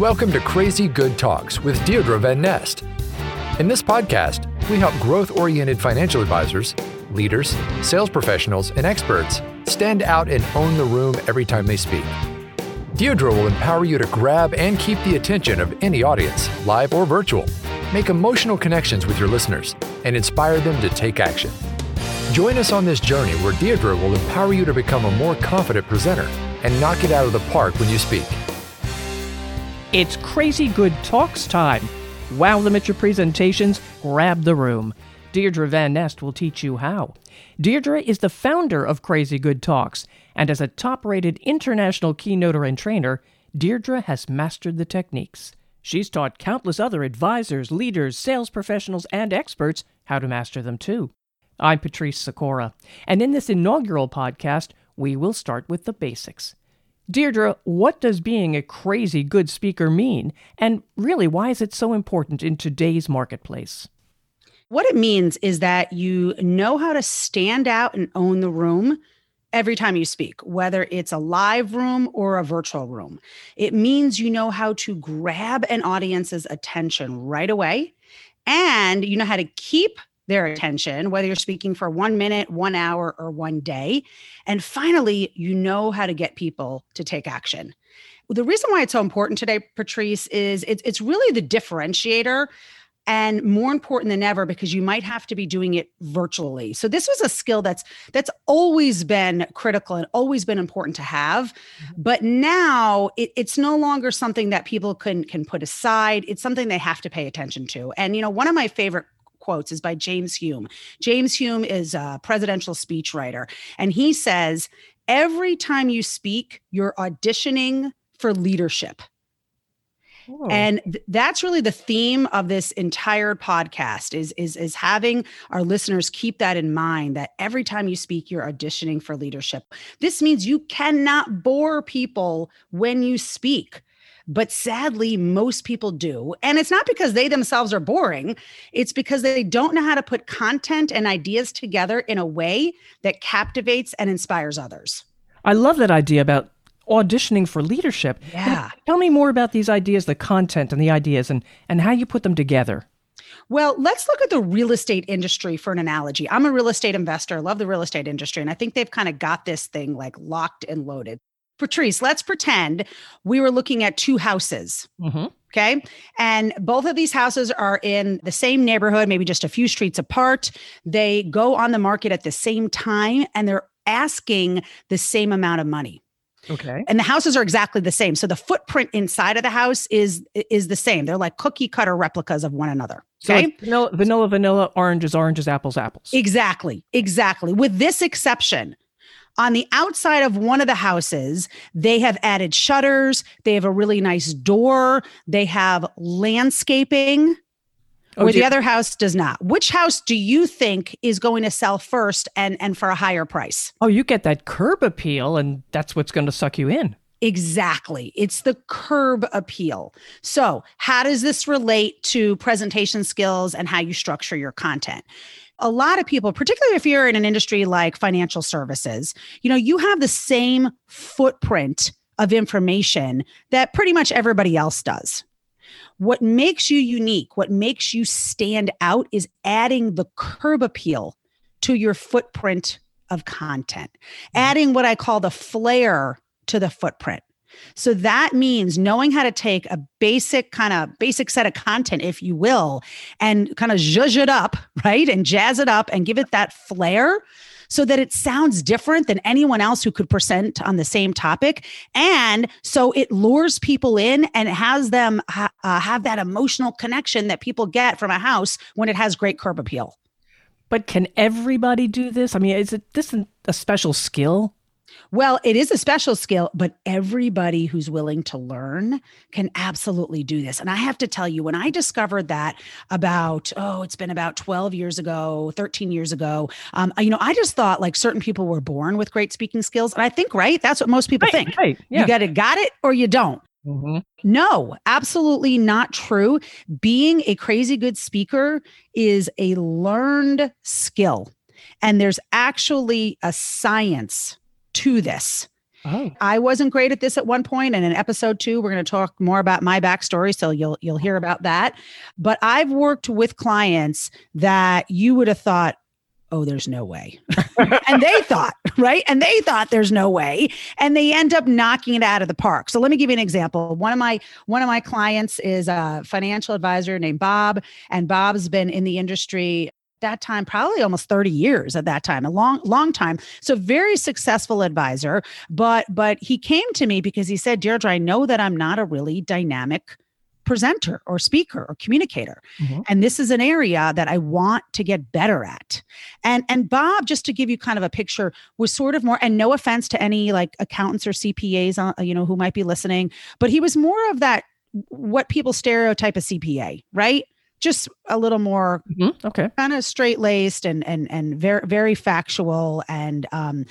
Welcome to Crazy Good Talks with Deirdre Van Nest. In this podcast, we help growth oriented financial advisors, leaders, sales professionals, and experts stand out and own the room every time they speak. Deirdre will empower you to grab and keep the attention of any audience, live or virtual, make emotional connections with your listeners, and inspire them to take action. Join us on this journey where Deirdre will empower you to become a more confident presenter and knock it out of the park when you speak. It's Crazy Good Talks time. Wow them at your presentations, grab the room. Deirdre Van Nest will teach you how. Deirdre is the founder of Crazy Good Talks, and as a top rated international keynoter and trainer, Deirdre has mastered the techniques. She's taught countless other advisors, leaders, sales professionals, and experts how to master them too. I'm Patrice Sikora, and in this inaugural podcast, we will start with the basics. Deirdre, what does being a crazy good speaker mean? And really, why is it so important in today's marketplace? What it means is that you know how to stand out and own the room every time you speak, whether it's a live room or a virtual room. It means you know how to grab an audience's attention right away and you know how to keep their attention, whether you're speaking for one minute, one hour, or one day. And finally, you know how to get people to take action. The reason why it's so important today, Patrice, is it's, it's really the differentiator and more important than ever because you might have to be doing it virtually so this was a skill that's that's always been critical and always been important to have mm-hmm. but now it, it's no longer something that people can can put aside it's something they have to pay attention to and you know one of my favorite quotes is by James Hume. James Hume is a presidential speechwriter, and he says, Every time you speak, you're auditioning for leadership. And th- that's really the theme of this entire podcast is, is, is having our listeners keep that in mind that every time you speak, you're auditioning for leadership. This means you cannot bore people when you speak. But sadly, most people do. And it's not because they themselves are boring, it's because they don't know how to put content and ideas together in a way that captivates and inspires others. I love that idea about auditioning for leadership. Yeah. Tell me more about these ideas, the content and the ideas, and, and how you put them together. Well, let's look at the real estate industry for an analogy. I'm a real estate investor, love the real estate industry, and I think they've kind of got this thing like locked and loaded. Patrice, let's pretend we were looking at two houses. Mm-hmm. Okay. And both of these houses are in the same neighborhood, maybe just a few streets apart. They go on the market at the same time and they're asking the same amount of money. Okay. And the houses are exactly the same. So the footprint inside of the house is is the same. They're like cookie cutter replicas of one another. Okay. So vanilla, vanilla, vanilla, oranges, oranges, apples, apples. Exactly. Exactly. With this exception, on the outside of one of the houses, they have added shutters, they have a really nice door, they have landscaping. Oh, where the other house does not. Which house do you think is going to sell first and and for a higher price? Oh, you get that curb appeal and that's what's going to suck you in. Exactly. It's the curb appeal. So, how does this relate to presentation skills and how you structure your content? A lot of people, particularly if you're in an industry like financial services, you know, you have the same footprint of information that pretty much everybody else does. What makes you unique, what makes you stand out is adding the curb appeal to your footprint of content, mm-hmm. adding what I call the flair to the footprint. So that means knowing how to take a basic kind of basic set of content, if you will, and kind of zhuzh it up, right? And jazz it up and give it that flair so that it sounds different than anyone else who could present on the same topic. And so it lures people in and has them ha- uh, have that emotional connection that people get from a house when it has great curb appeal. But can everybody do this? I mean, is it this a special skill? Well, it is a special skill, but everybody who's willing to learn can absolutely do this. And I have to tell you, when I discovered that about, oh, it's been about 12 years ago, 13 years ago, um, you know, I just thought like certain people were born with great speaking skills. And I think, right, that's what most people right, think. Right, yeah. You got it, got it, or you don't. Mm-hmm. No, absolutely not true. Being a crazy good speaker is a learned skill. And there's actually a science to this. Oh. I wasn't great at this at one point, and in episode two, we're going to talk more about my backstory, so you'll you'll hear about that. But I've worked with clients that you would have thought, oh, there's no way, and they thought, right, and they thought there's no way, and they end up knocking it out of the park. So let me give you an example. One of my one of my clients is a financial advisor named Bob, and Bob's been in the industry that time probably almost 30 years at that time a long long time. So very successful advisor but but he came to me because he said deirdre i know that i'm not a really dynamic presenter or speaker or communicator Mhm. and this is an area that i want to get better at. And and bob just to give you kind of a picture was sort of more and no offense to any like accountants or cpas on you know who might be listening but he was more of that what people stereotype a cpa right just a little more Mhm. Okay. kind of straight laced and and and very very factual and um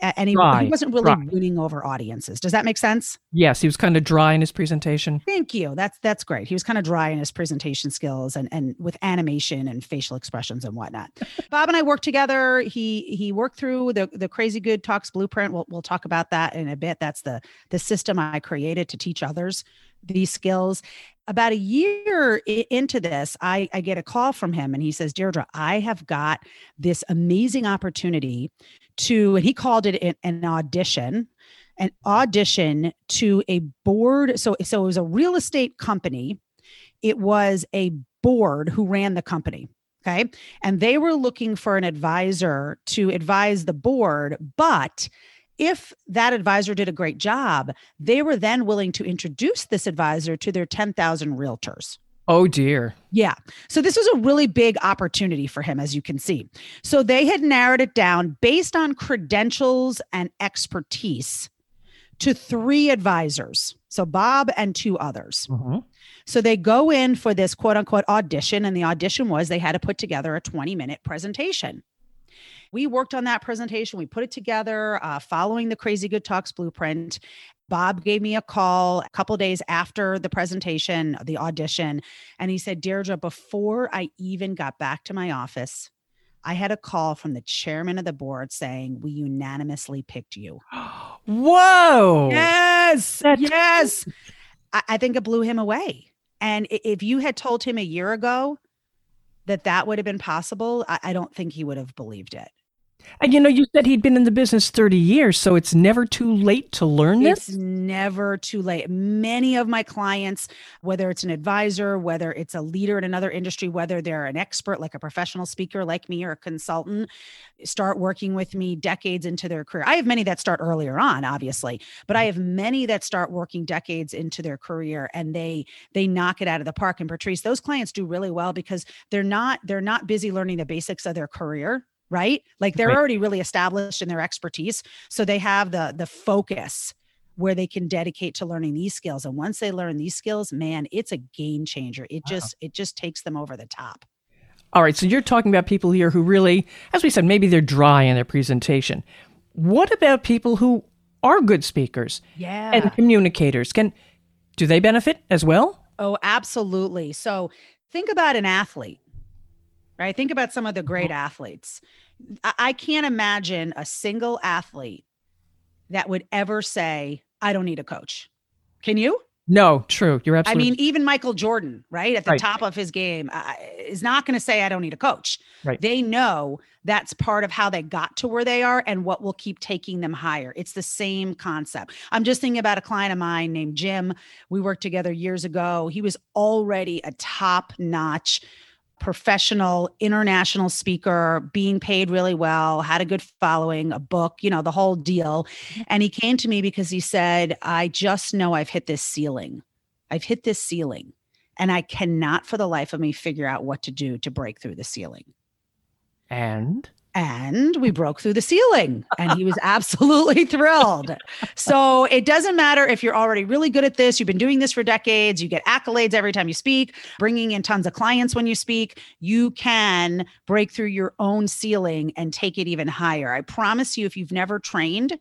and he, he wasn't really dry. winning over audiences. Does that make sense? Yes, he was kind of dry in his presentation. Thank you. That's that's great. He was kind of dry in his presentation skills and and with animation and facial expressions and whatnot. Bob and I worked together. He he worked through the the Crazy Good Talks blueprint. We'll we'll talk about that in a bit. That's the the system I created to teach others these skills. About a year into this, I, I get a call from him and he says, Deirdre, I have got this amazing opportunity to, and he called it an, audition, an audition to a board. So, so it was a real estate company. It was a board who ran the company. Okay. And they were looking for an advisor to advise the board. But if that advisor did a great job, they were then willing to introduce this advisor to their 10,000 realtors. Oh dear. Yeah. So this was a really big opportunity for him, as you can see. So they had narrowed it down based on credentials and expertise to three advisors. So Bob and two others. Mhm. So they go in for this quote unquote audition. And the audition was they had to put together a 20 minute presentation. We worked on that presentation. We put it together uh, following the Crazy Good Talks blueprint. Bob gave me a call a couple days after the presentation, the audition, and he said, Deirdre, before I even got back to my office, I had a call from the chairman of the board saying, We unanimously picked you. Whoa. Yes. That's- yes. I, I think it blew him away. And if you had told him a year ago that that would have been possible, I, I don't think he would have believed it. And you know, you said he'd been in the business 30 years, so it's never too late to learn this. It's never too late. Many of my clients, whether it's an advisor, whether it's a leader in another industry, whether they're an expert like a professional speaker like me or a consultant, start working with me decades into their career. I have many that start earlier on, obviously, but I mm. have many that start working decades into their career and they they knock it out of the park. And Patrice, those clients do really well because they're not they're not busy learning the basics of their career right? Like they're Right. already really established in their expertise so they have the the focus where they can dedicate to learning these skills and once they learn these skills man it's a game changer. It just it just takes them over the top. All right, so you're talking about people here who really, as we said, maybe they're dry in their presentation. What about people who are good speakers yeah. and communicators? Can do they benefit as well? oh absolutely. So think about an athlete right? Think about some of the great oh. athletes I, can't imagine a single athlete that would ever say i don't need a coach can you No, true. You're absolutely. I mean, even Michael Jordan, right at the Right. top of his game, uh, is not going to say, "I don't need a coach." Right. They know that's part of how they got to where they are and what will keep taking them higher. It's the same concept. I'm just thinking about a client of mine named Jim. We worked together years ago. He was already a top-notch professional international speaker being paid really well had a good following a book you know the whole deal. And he came to me because he said i just know i've hit this ceiling. I've hit this ceiling and i cannot for the life of me figure out what to do to break through the ceiling. And and we broke through the ceiling and he was absolutely thrilled. So it doesn't matter if you're already really good at this you've been doing this for decades you get accolades every time you speak bringing in tons of clients when you speak you can break through your own ceiling and take it even higher. I promise you if you've never trained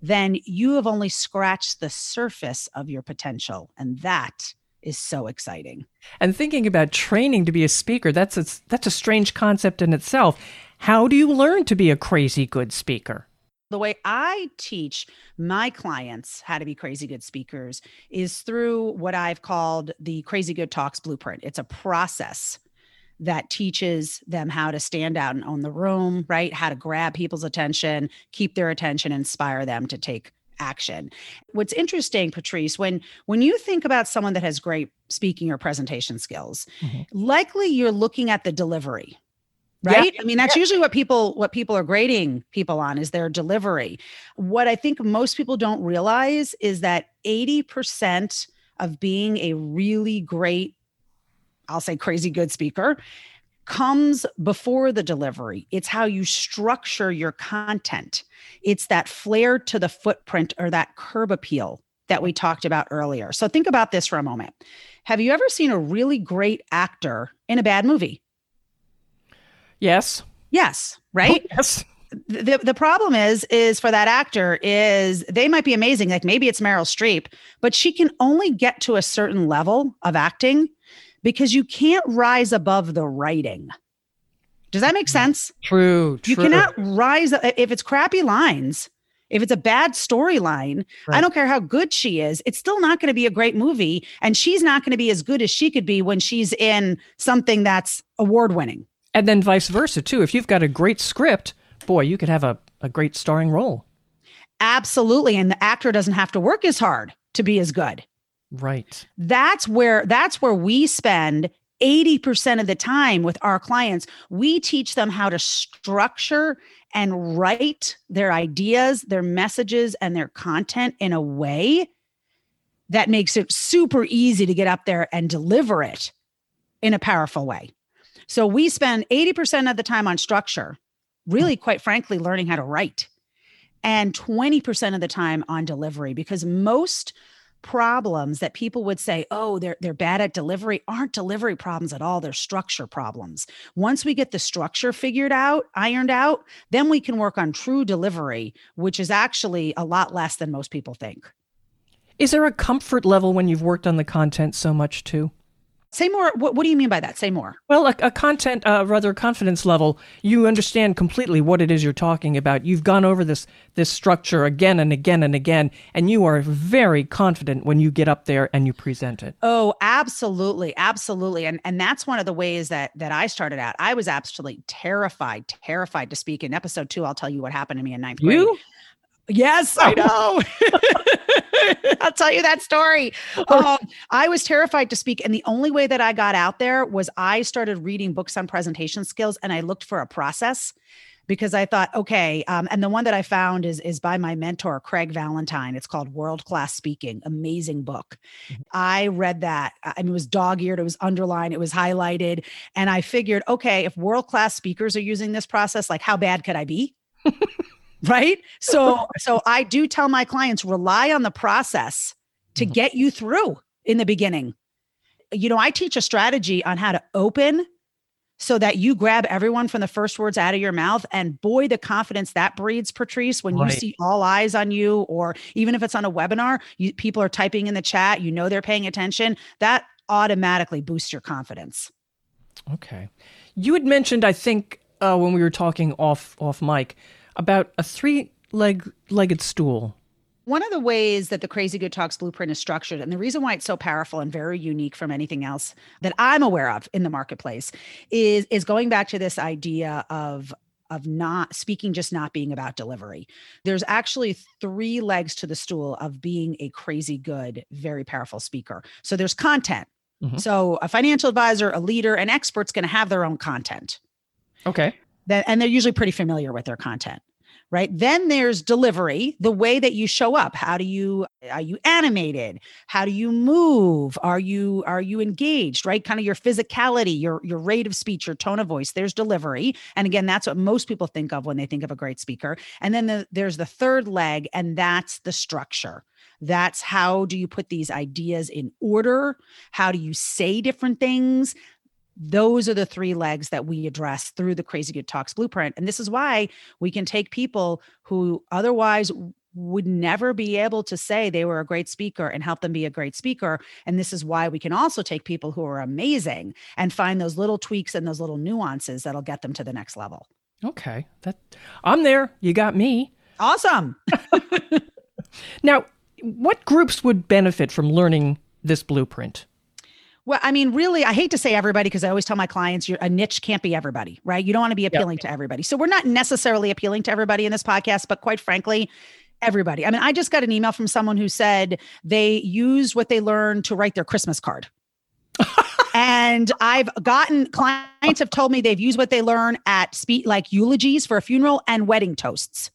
then you have only scratched the surface of your potential and that is so exciting. And thinking about training to be a speaker, that's a, that's a strange concept in itself. How do you learn to be a crazy good speaker? The way I teach my clients how to be crazy good speakers is through what I've called the Crazy Good Talks Blueprint. It's a process that teaches them how to stand out and own the room, right? How to grab people's attention, keep their attention, inspire them to take action. What's interesting, Patrice, when when you think about someone that has great speaking or presentation skills, mm-hmm. likely you're looking at the delivery, right? Yeah. i mean that's yeah. usually what people what people are grading people on is their delivery. What i think most people don't realize is that 80% of being a really great i'll say crazy good speaker comes before the delivery. It's how you structure your content. It's that flair to the footprint or that curb appeal that we talked about earlier. So think about this for a moment. Have you ever seen a really great actor in a bad movie Yes. Yes. Right. Oh, yes. The, the problem is is for that actor is they might be amazing like maybe it's Meryl Streep but she can only get to a certain level of acting because you can't rise above the writing does that make mm. sense true, true. you cannot rise if it's crappy lines if it's a bad storyline, right. I don't care how good she is, it's still not going to be a great movie. And she's not going to be as good as she could be when she's in something that's award winning. And then vice versa, too. If you've got a great script, boy, you could have a, a great starring role. Absolutely. And the actor doesn't have to work as hard to be as good. Right. That's where that's where we spend 80% of the time with our clients. We teach them how to structure and write their ideas, their messages, and their content in a way that makes it super easy to get up there and deliver it in a powerful way. So we spend 80% of the time on structure, really, quite frankly, learning how to write, and 20% of the time on delivery, because most problems that people would say, oh, they're they're bad at delivery aren't delivery problems at all. They're structure problems. Once we get the structure figured out, ironed out, then we can work on true delivery, which is actually a lot less than most people think. Is there a comfort level when you've worked on the content so much too? Say more. What, what do you mean by that? Say more. Well, a, a content, uh, rather confidence level. You understand completely what it is you're talking about. You've gone over this this structure again and again and again, and you are very confident when you get up there and you present it. Oh, absolutely, absolutely. And and that's one of the ways that that I started out. I was absolutely terrified, terrified to speak. In episode two, I'll tell you what happened to me in ninth grade. You? Yes, I know. I'll tell you that story. Um, I was terrified to speak. And the only way that I got out there was I started reading books on presentation skills and I looked for a process because I thought, okay. Um, and the one that I found is, is by my mentor, Craig Valentine. It's called World Class Speaking. Amazing book. Mm-hmm. I read that. I mean, it was dog eared, it was underlined, it was highlighted. And I figured, okay, if world class speakers are using this process, like how bad could I be? right? So so i do tell my clients rely on the process to mm-hmm. get you through in the beginning. You know i teach a strategy on how to open so that you grab everyone from the first words out of your mouth. And boy the confidence that breeds patrice when right. you see all eyes on you or even if it's on a webinar you, people are typing in the chat you know they're paying attention that automatically boosts your confidence. Okay. You had mentioned i think uh, when we were talking off off mic about a three leg legged stool. One of the ways that the Crazy Good Talks blueprint is structured, and the reason why it's so powerful and very unique from anything else that I'm aware of in the marketplace, is is going back to this idea of of not speaking just not being about delivery. There's actually three legs to the stool of being a crazy good, very powerful speaker. So there's content. Mm-hmm. So a financial advisor, a leader, an expert's going to have their own content. Okay that and they're usually pretty familiar with their content right? Then there's delivery the way that you show up. How do you are you animated? How do you move? Are you are you engaged right? Kind of your physicality your your rate of speech your tone of voice there's delivery. And again that's what most people think of when they think of a great speaker. And then the, there's the third leg and that's the structure. That's how do you put these ideas in order? How do you say different things those are the three legs that we address through the Crazy Good Talks blueprint. And this is why we can take people who otherwise would never be able to say they were a great speaker and help them be a great speaker. And this is why we can also take people who are amazing and find those little tweaks and those little nuances that'll get them to the next level. Okay. That I'm there. You got me. Awesome. now, what groups would benefit from learning this blueprint? Well, I mean, really, I hate to say everybody because I always tell my clients a niche can't be everybody, right? You don't want to be appealing yep. to everybody. So we're not necessarily appealing to everybody in this podcast, but quite frankly, everybody. I mean, I just got an email from someone who said they used what they learned to write their Christmas card. and I've gotten clients have told me they've used what they learn at speak like eulogies for a funeral and wedding toasts.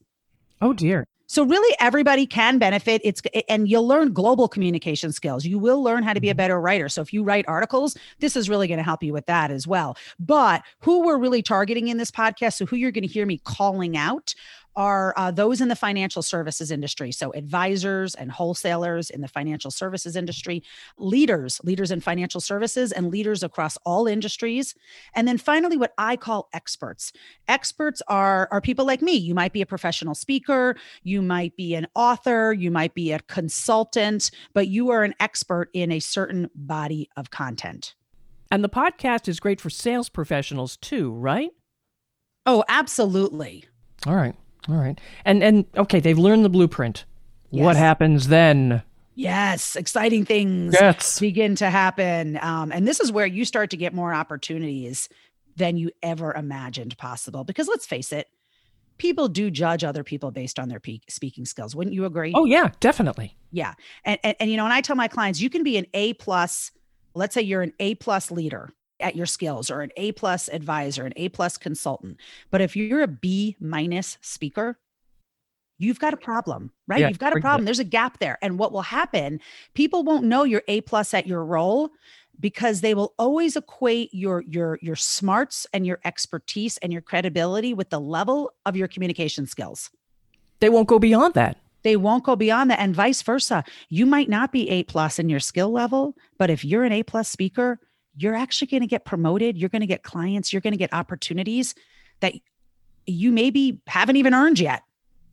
Oh dear. So really everybody can benefit. It's and you'll learn global communication skills. You will learn how to be a mm-hmm. better writer. So if you write articles, this is really going to help you with that as well. But who we're really targeting in this podcast, so who you're going to hear me calling out are uh, those in the financial services industry. So, advisors and wholesalers in the financial services industry, leaders, leaders in financial services, and leaders across all industries. And then finally, what I call experts. Experts are, are people like me. You might be a professional speaker, you might be an author, you might be a consultant, but you are an expert in a certain body of content. And the podcast is great for sales professionals too, right? Oh, absolutely. All right. All right. And and okay, they've learned the blueprint. Yes. What happens then? Yes, exciting things yes. begin to happen. Um, and this is where you start to get more opportunities than you ever imagined possible. Because let's face it, people do judge other people based on their pe- speaking skills. Wouldn't you agree? Oh yeah, definitely. Yeah, and, and and you know, and I tell my clients, you can be an A plus. Let's say you're an A plus leader, at your skills or an A plus advisor, an A plus consultant. But if you're a B minus speaker, you've got a problem, right? Yeah, you've got a problem. There's a gap there. And what will happen, people won't know you're A plus at your role because they will always equate your your your smarts and your expertise and your credibility with the level of your communication skills. They won't go beyond that they won't go beyond that and vice versa you might not be a plus in your skill level but if you're an a plus speaker you're actually going to get promoted. You're going to get clients. You're going to get opportunities that you maybe haven't even earned yet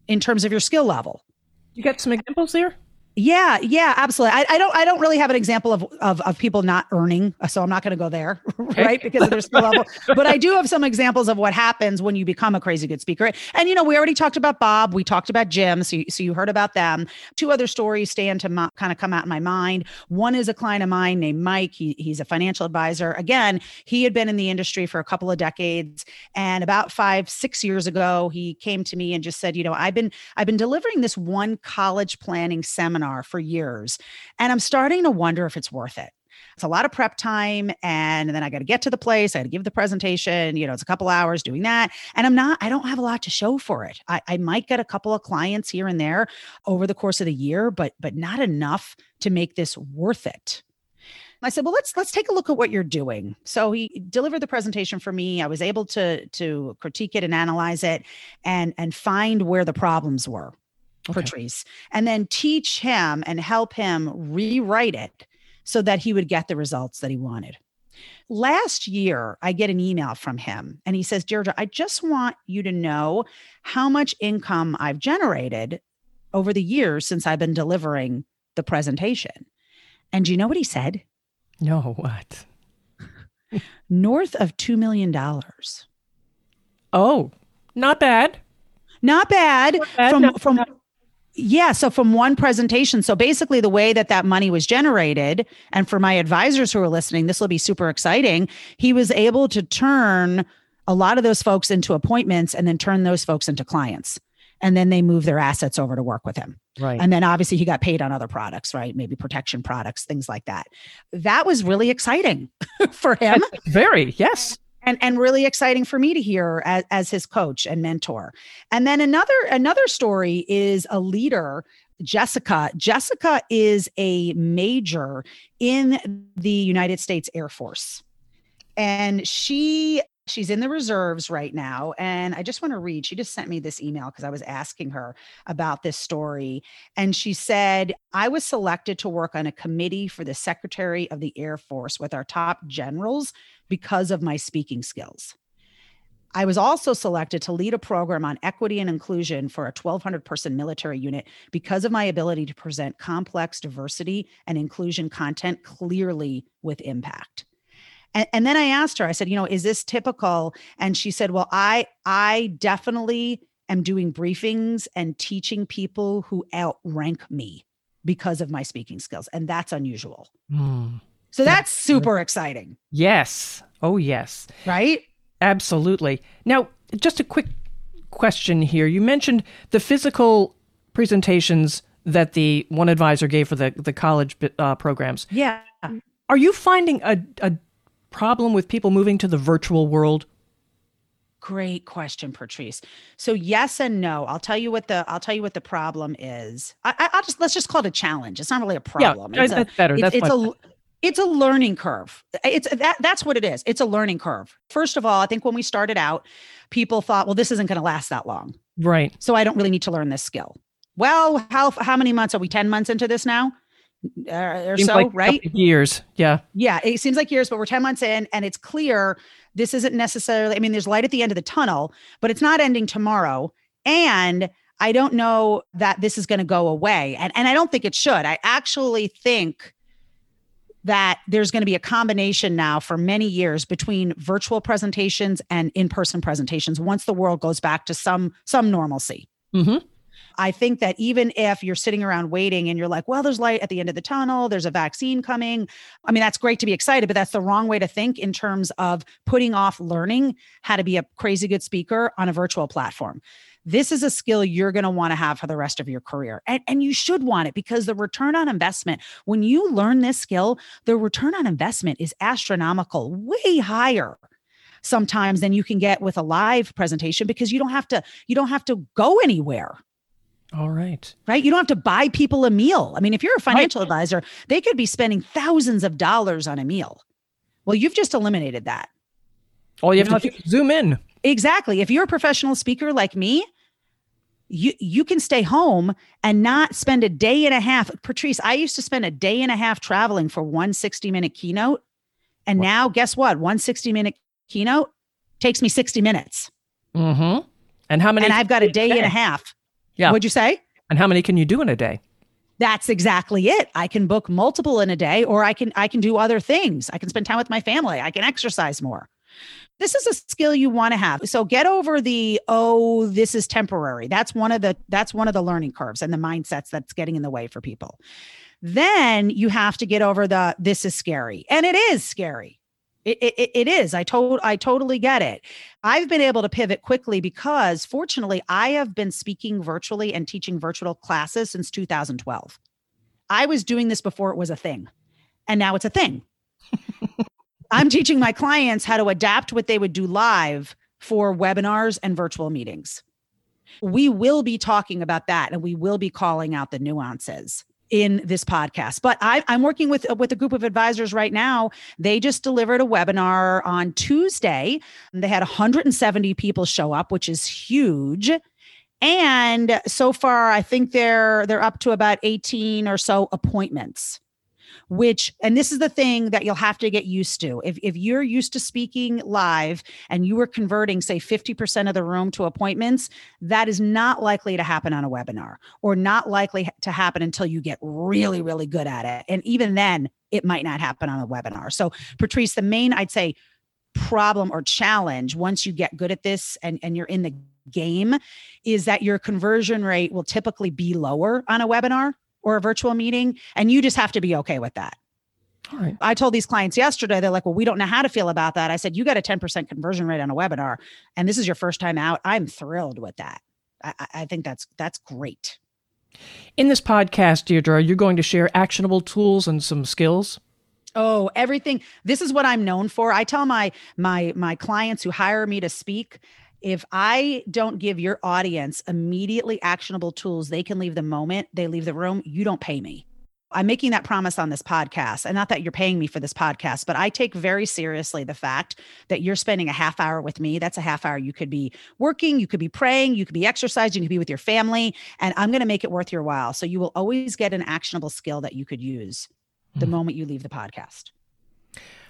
in terms of your skill level. You got some examples there? Yeah, yeah, absolutely. I, I, don't I don't really have an example of of, of people not earning, so I'm not going to go there, right? Because of their skill level. But I do have some examples of what happens when you become a crazy good speaker. And you know, we already talked about Bob, we talked about Jim, so you, so you heard about them. Two other stories stand to kind of come out in my mind. One is a client of mine named Mike. He, he's a financial advisor. Again, he had been in the industry for a couple of decades, and about five six years ago, he came to me and just said, you know, I've been I've been delivering this one college planning seminar for years. And I'm starting to wonder if it's worth it. It's a lot of prep time. And then I got to get to the place. I got to give the presentation. You know, it's a couple hours doing that. And I'm not, I don't have a lot to show for it. I, I might get a couple of clients here and there over the course of the year, but but not enough to make this worth it. I said, "Well, let's let's take a look at what you're doing." So he delivered the presentation for me. I was able to to critique it and analyze it and and find where the problems were okay. Patrice, and then teach him and help him rewrite it so that he would get the results that he wanted. Last year, I get an email from him and he says, Deirdre, I just want you to know how much income I've generated over the years since I've been delivering the presentation. And do you know what he said? No, what? North of $2 million. Oh, not bad. Not bad, not bad. from no, from no. Yeah. So from one presentation. So basically, the way that that money was generated, and for my advisors who are listening, this will be super exciting. He was able to turn a lot of those folks into appointments and then turn those folks into clients. And then they move their assets over to work with him. Right. And then obviously he got paid on other products, right? Maybe protection products, things like that. That was really exciting for him. Very, yes and and really exciting for me to hear as, as his coach and mentor and then another another story is a leader Jessica. Jessica is a major in the United States Air Force. And she she's in the reserves right now and i just want to read she just sent me this email because i was asking her about this story and she said i was selected to work on a committee for the secretary of the air force with our top generals because of my speaking skills. I was also selected to lead a program on equity and inclusion for a 1,200 person military unit because of my ability to present complex diversity and inclusion content clearly with impact. And, and, then I asked her, I said, you know, is this typical? And she said, well, I, I definitely am doing briefings and teaching people who outrank me because of my speaking skills. And that's unusual. Mm. So that's super exciting. Yes. Oh, yes. Right? Absolutely. Now, just a quick question here. You mentioned the physical presentations that the one advisor gave for the, the college uh, programs. Yeah. Are you finding a, a problem with people moving to the virtual world? Great question, Patrice. So yes and no. I'll tell you what the I'll tell you what the problem is. I, will just let's just call it a challenge. It's not really a problem. Yeah, it's that's a, better. That's it's, a it's a learning curve. It's that that's what it is. It's a learning curve. First of all, I think when we started out, people thought, well, this isn't going to last that long, right? So I don't really need to learn this skill. Well, how how many months are we? Ten months into this now, uh, or seems so, like right? Years, yeah, yeah. It seems like years, but we're ten months in, and it's clear this isn't necessarily. I mean, there's light at the end of the tunnel, but it's not ending tomorrow, and I don't know that this is going to go away, and and I don't think it should. I actually think that there's going to be a combination now for many years between virtual presentations and in-person presentations once the world goes back to some some normalcy. Mm-hmm. I think that even if you're sitting around waiting and you're like, well, there's light at the end of the tunnel, there's a vaccine coming. I mean, that's great to be excited, but that's the wrong way to think in terms of putting off learning how to be a crazy good speaker on a virtual platform this is a skill you're going to want to have for the rest of your career. And, and you should want it because the return on investment, when you learn this skill, the return on investment is astronomical, way higher sometimes than you can get with a live presentation because you don't have to you don't have to go anywhere. All right. Right. You don't have to buy people a meal. I mean, if you're a financial right. advisor, they could be spending thousands of dollars on a meal. Well, you've just eliminated that. All you have you know, to zoom in. Exactly. If you're a professional speaker like me, you you can stay home and not spend a day and a half. Patrice, I used to spend a day and a half traveling for one 60 minute keynote. And wow. now guess what? One 60 minute keynote takes me 60 minutes. Mm-hmm. And how many? And I've got a day and a half. Yeah. What'd you say? And how many can you do in a day? That's exactly it. I can book multiple in a day or I can I can do other things. I can spend time with my family. I can exercise more. This is a skill you want to have. So get over the oh this is temporary. That's one of the that's one of the learning curves and the mindsets that's getting in the way for people. Then you have to get over the this is scary. And it is scary. It, it, it is. I told I totally get it. I've been able to pivot quickly because fortunately I have been speaking virtually and teaching virtual classes since 2012. I was doing this before it was a thing. And now it's a thing. I'm teaching my clients how to adapt what they would do live for webinars and virtual meetings. We will be talking about that and we will be calling out the nuances in this podcast. But I, am working with with a group of advisors right now. They just delivered a webinar on Tuesday. They had 170 people show up, which is huge. And so far, I think they're they're up to about 18 or so appointments which and this is the thing that you'll have to get used to. If, if you're used to speaking live and you were converting say 50% of the room to appointments that is not likely to happen on a webinar or not likely to happen until you get really really good at it. And even then it might not happen on a webinar. So patrice the main i'd say problem or challenge once you get good at this and, and you're in the game is that your conversion rate will typically be lower on a webinar or a virtual meeting. And you just have to be okay with that. All right. I told these clients yesterday, they're like, well, we don't know how to feel about that. I said, you got a 10% conversion rate on a webinar, and this is your first time out. I'm thrilled with that. I, I think that's that's great. In this podcast, Deirdre, you're going to share actionable tools and some skills. Oh, everything. This is what I'm known for. I tell my my my clients who hire me to speak, if I don't give your audience immediately actionable tools they can leave the moment they leave the room, you don't pay me. I'm making that promise on this podcast. And not that you're paying me for this podcast, but I take very seriously the fact that you're spending a half hour with me. That's a half hour you could be working, you could be praying, you could be exercising, you could be with your family, and I'm going to make it worth your while. So you will always get an actionable skill that you could use the mm moment you leave the podcast.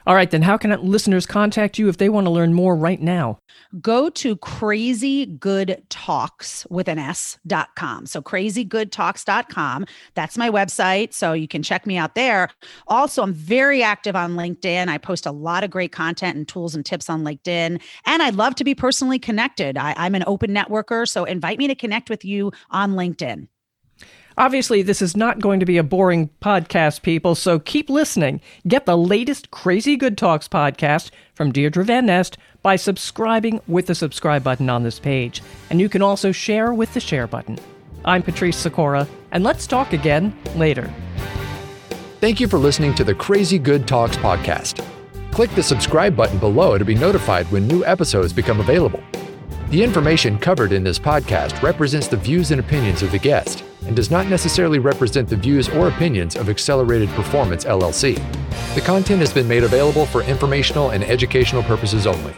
All right, then how can listeners contact you if they want to learn more right now? Go to crazygoodtalks with an S.com. So crazygoodtalks.com. That's my website. So you can check me out there. Also, I'm very active on LinkedIn. I post a lot of great content and tools and tips on LinkedIn. And I'd love to be personally connected. I, I'm an open networker. So invite me to connect with you on LinkedIn. Obviously, this is not going to be a boring podcast, people, so keep listening. Get the latest Crazy Good Talks podcast from Deirdre Van Nest by subscribing with the subscribe button on this page. And you can also share with the share button. I'm Patrice Sikora, and let's talk again later. Thank you for listening to the Crazy Good Talks podcast. Click the subscribe button below to be notified when new episodes become available. The information covered in this podcast represents the views and opinions of the guest and does not necessarily represent the views or opinions of Accelerated Performance LLC. The content has been made available for informational and educational purposes only.